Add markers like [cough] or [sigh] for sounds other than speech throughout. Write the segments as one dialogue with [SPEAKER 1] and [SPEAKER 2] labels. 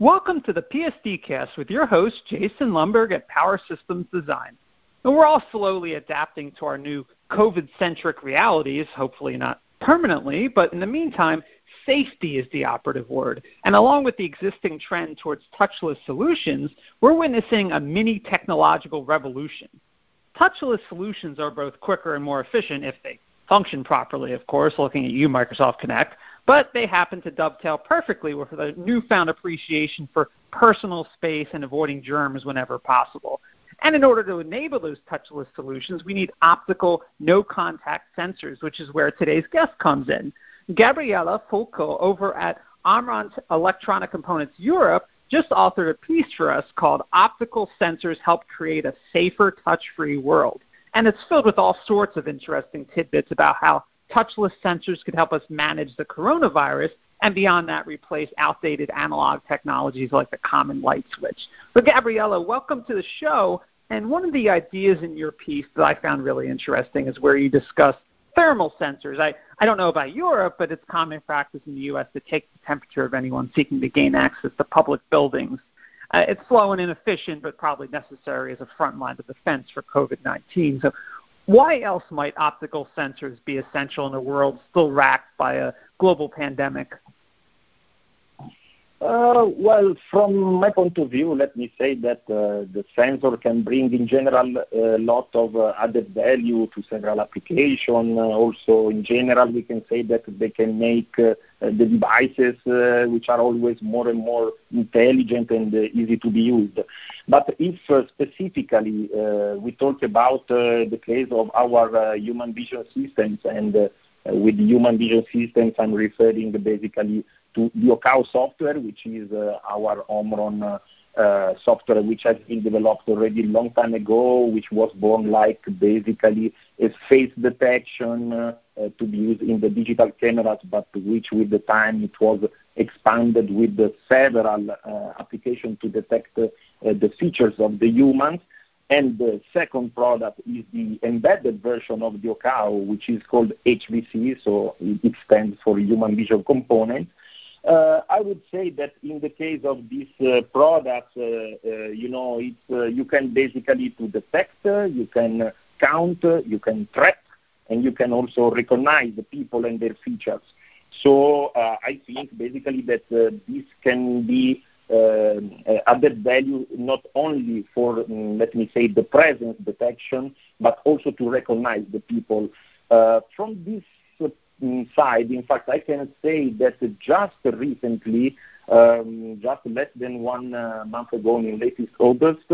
[SPEAKER 1] Welcome to the PSD Cast with your host, Jason Lomberg at Power Systems Design. And we're all slowly adapting to our new COVID centric realities, hopefully not permanently, but in the meantime, safety is the operative word. And along with the existing trend towards touchless solutions, we're witnessing a mini technological revolution. Touchless solutions are both quicker and more efficient if they function properly, of course, looking at you, Microsoft Kinect, but they happen to dovetail perfectly with a newfound appreciation for personal space and avoiding germs whenever possible. And in order to enable those touchless solutions, we need optical no contact sensors, which is where today's guest comes in. Gabriella Fulco over at Omron Electronic Components Europe just authored a piece for us called Optical Sensors Help Create a Safer Touch Free World. And it's filled with all sorts of interesting tidbits about how touchless sensors could help us manage the coronavirus and beyond that replace outdated analog technologies like the common light switch. But Gabriella, welcome to the show. And one of the ideas in your piece that I found really interesting is where you discuss thermal sensors. I, I don't know about Europe, but it's common practice in the U.S. to take the temperature of anyone seeking to gain access to public buildings. Uh, it's slow and inefficient, but probably necessary as a front line of defense for COVID 19. So, why else might optical sensors be essential in a world still racked by a global pandemic?
[SPEAKER 2] Uh, well, from my point of view, let me say that uh, the sensor can bring in general a lot of uh, added value to several applications. Uh, also, in general, we can say that they can make uh, the devices uh, which are always more and more intelligent and easy to be used. But if specifically we talk about the case of our human vision systems and with the human vision systems, I'm referring basically to the software, which is uh, our Omron uh, software, which has been developed already a long time ago, which was born like basically a face detection uh, to be used in the digital cameras, but which with the time it was expanded with several applications to detect the features of the humans. And the second product is the embedded version of the OKAO, which is called HVC, so it stands for Human Visual Component. Uh, I would say that in the case of these uh, uh, uh you know, it's, uh, you can basically to detect, uh, you can count, you can track, and you can also recognize the people and their features. So I think basically that this can be added value not only for, um, let me say, the presence detection, but also to recognize the people. from this side, in fact, I can say that just recently, um, just less than one uh, month ago, in latest August,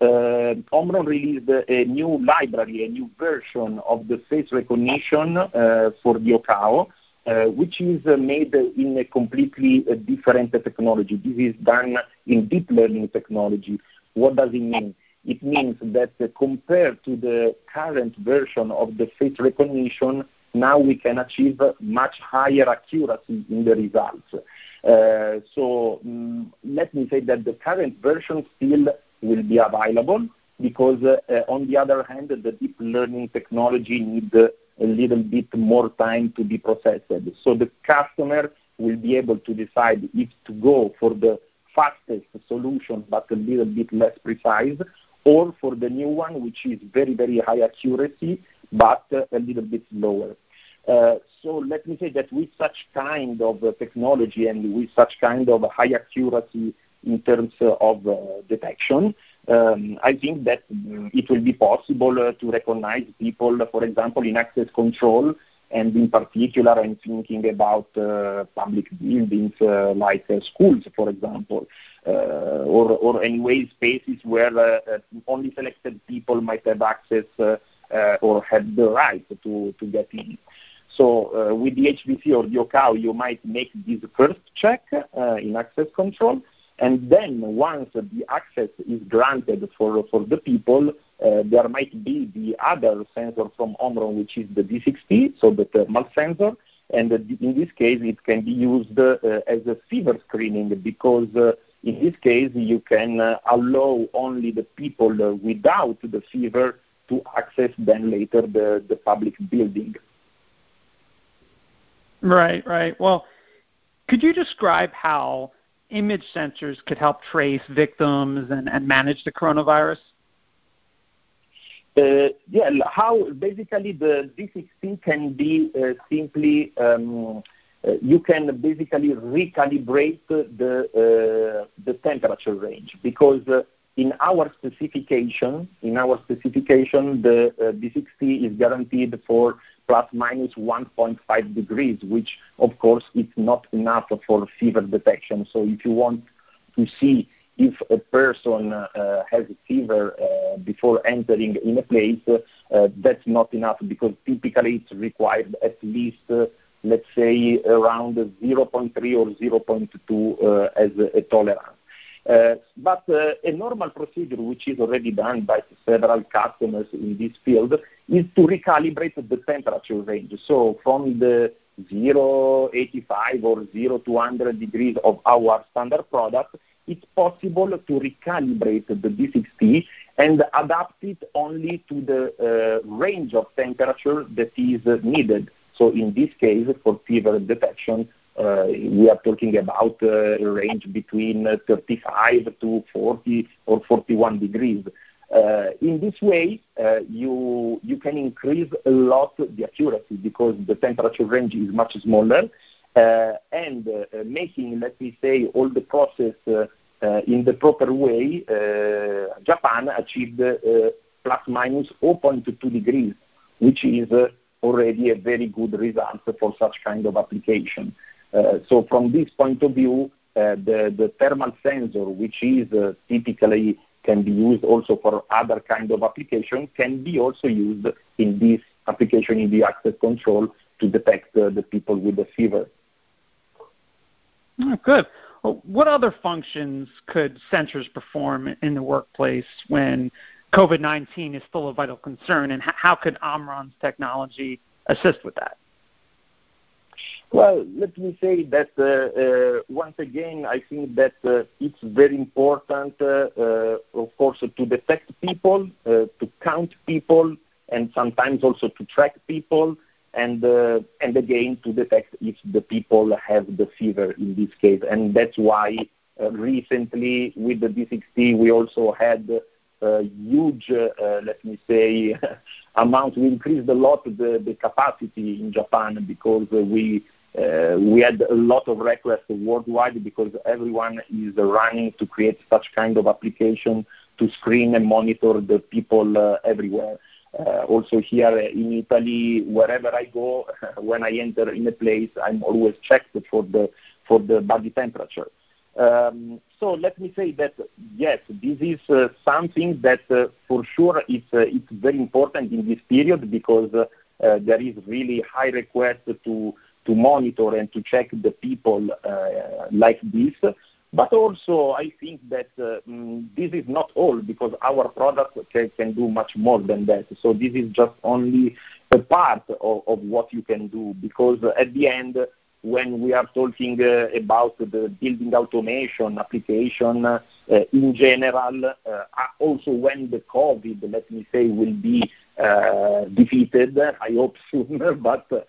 [SPEAKER 2] uh, Omron released a new library, a new version of the face recognition uh, for the OKAO, uh, which is uh, made in a completely uh, different technology. This is done in deep learning technology. What does it mean? It means that compared to the current version of the face recognition, now we can achieve much higher accuracy in the results. Uh, so um, let me say that the current version still will be available because uh, on the other hand, the deep learning technology needs a little bit more time to be processed. So the customer will be able to decide if to go for the fastest solution but a little bit less precise or for the new one which is very, very high accuracy but a little bit slower. Uh, so let me say that with such kind of technology and with such kind of high accuracy in terms of uh, detection, um, I think that um, it will be possible uh, to recognize people, for example, in access control, and in particular, I'm thinking about uh, public buildings uh, like schools, for example, or, or anyway spaces where only selected people might have access or have the right to, to get in. So uh, with the HVC or the OKAO, you might make this first check uh, in access control, and then once the access is granted for, for the people, uh, there might be the other sensor from Omron, which is the D6T, so the thermal sensor, and in this case it can be used uh, as a fever screening because uh, in this case you can uh, allow only the people without the fever to access then later the, the public building.
[SPEAKER 1] Right, right. Well, could you describe how image sensors could help trace victims and, and manage the coronavirus?
[SPEAKER 2] Uh, yeah, how basically the D6T can be uh, simply um, uh, you can basically recalibrate the uh, the temperature range because uh, in our specification in our specification the uh, D6T is guaranteed for plus minus 1.5 degrees, which of course is not enough for fever detection. So if you want to see if a person uh, has a fever uh, before entering in a place, uh, that's not enough because typically it's required at least, uh, let's say, around 0.3 or 0.2 uh, as a tolerance. Uh, but a normal procedure, which is already done by several customers in this field, is to recalibrate the temperature range. So from the 0, 85 or 0 to 100 degrees of our standard product, it's possible to recalibrate the D6T and adapt it only to the uh, range of temperature that is needed. So in this case, for fever detection, uh, we are talking about uh, a range between 35 to 40 or 41 degrees. Uh, in this way, uh, you can increase a lot the accuracy because the temperature range is much smaller, uh, and uh, making, let me say, all the process uh, uh, in the proper way, Japan achieved plus minus 0.2 degrees, which is already a very good result for such kind of application. So from this point of view, the, the thermal sensor, which is typically can be used also for other kind of application, can be also used in this application in the access control to detect uh, the people with the fever.
[SPEAKER 1] Oh, good. What other functions could sensors perform in the workplace when COVID 19 is still a vital concern, and how could Omron's technology assist with that?
[SPEAKER 2] Well, let me say that uh, uh, once again, I think that uh, it's very important, uh, uh, of course, to detect people, uh, to count people, and sometimes also to track people, and and again to detect if the people have the fever in this case. And that's why recently with the D6T we also had huge, uh, let me say, [laughs] amount. We increased a lot the, the capacity in Japan because we we had a lot of requests worldwide because everyone is running to create such kind of application to screen and monitor the people uh, everywhere. Uh, also here in Italy, wherever I go, [laughs] when I enter in a place, I'm always checked for the for the body temperature. Um, so let me say that yes, this is uh, something that uh, for sure it's uh, it's very important in this period because uh, uh, there is really high request to to monitor and to check the people uh, like this. But also, I think that mm, this is not all because our product can, do much more than that. So this is just only a part of, of what you can do because at the end when we are talking uh, about the building automation application uh, in general, uh, also when the COVID, let me say, will be uh, defeated, I hope soon, [laughs] but uh,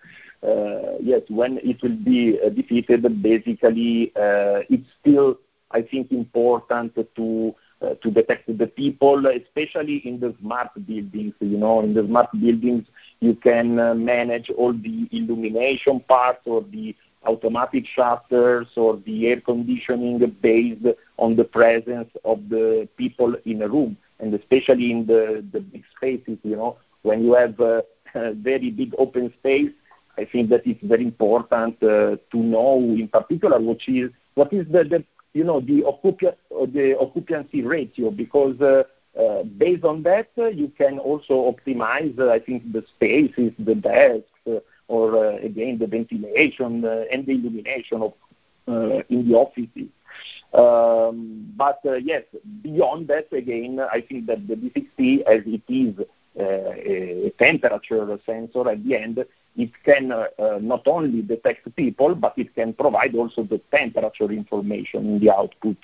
[SPEAKER 2] yes, when it will be uh, defeated, basically it's still, I think, important to uh, to detect the people, especially in the smart buildings. You know, in the smart buildings, you can uh, manage all the illumination parts or the automatic shutters or the air conditioning based on the presence of the people in a room, and especially in the, the big spaces, you know, when you have a, [laughs] a very big open space, I think that it's very important uh, to know in particular what is, what is the, you know, the, occupancy ratio because uh, uh, based on that, you can also optimize, I think, the spaces, the desks, or again the ventilation and the illumination of in the offices. Um, but yes, beyond that, again, I think that the D6T, as it is a temperature sensor at the end, it can uh, uh, not only detect people, but it can provide also the temperature information in the output.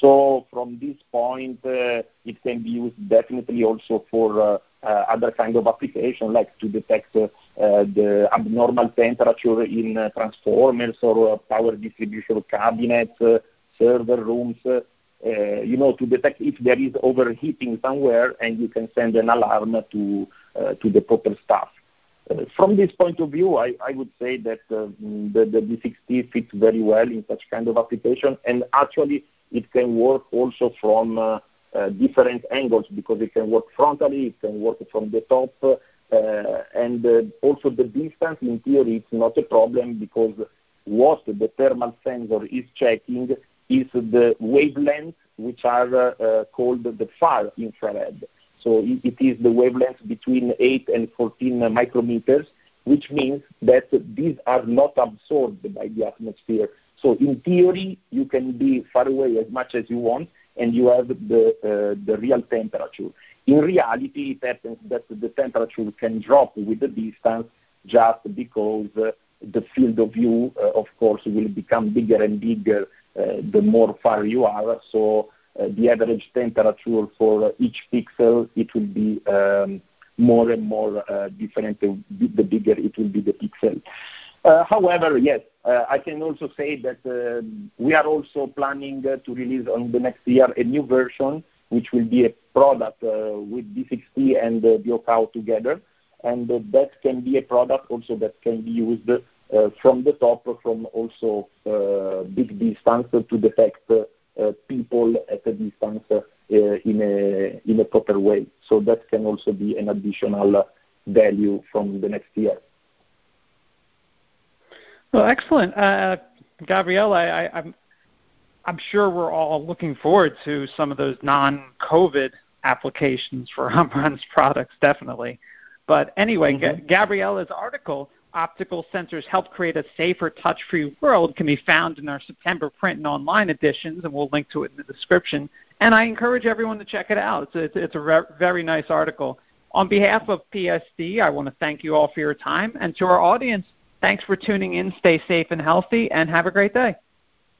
[SPEAKER 2] So from this point, uh, it can be used definitely also for uh, other kind of application, like to detect uh, the abnormal temperature in uh, transformers or power distribution cabinets, server rooms, uh, you know, to detect if there is overheating somewhere, and you can send an alarm to uh, to the proper staff. From this point of view, I, would say that uh, the, the D6T fits very well in such kind of application, and actually it can work also from uh, uh, different angles because it can work frontally, it can work from the top, and also the distance in theory it's not a problem because what the thermal sensor is checking is the wavelength which are called the far infrared. So it, is the wavelength between 8 and 14 micrometers, which means that these are not absorbed by the atmosphere. So in theory, you can be far away as much as you want, and you have the, uh, the real temperature. In reality, it happens that the temperature can drop with the distance just because uh, the field of view, uh, of course, will become bigger and bigger uh, the more far you are. So the average temperature for each pixel, it will be um, more and more uh, different the bigger it will be the pixel. Uh, however, yes, uh, I can also say that uh, we are also planning to release on the next year a new version, which will be a product with D6T and the OKAO together. and That can be a product also that can be used from the top, from also big distance to detect people at a distance in a proper way. So That can also be an additional value from the next year.
[SPEAKER 1] Well, excellent. Uh, Gabriele, I, I'm, I'm sure we're all looking forward to some of those non-COVID applications for [laughs] Omron's products, definitely. But anyway, mm-hmm. G- Gabriele's article, Optical Sensors Help Create a Safer Touch-Free World, can be found in our September print and online editions, and we'll link to it in the description. And I encourage everyone to check it out. It's a, it's, it's a re- very nice article. On behalf of PSD, I want to thank you all for your time, and to our audience, Thanks for tuning in. Stay safe and healthy, and have a great day.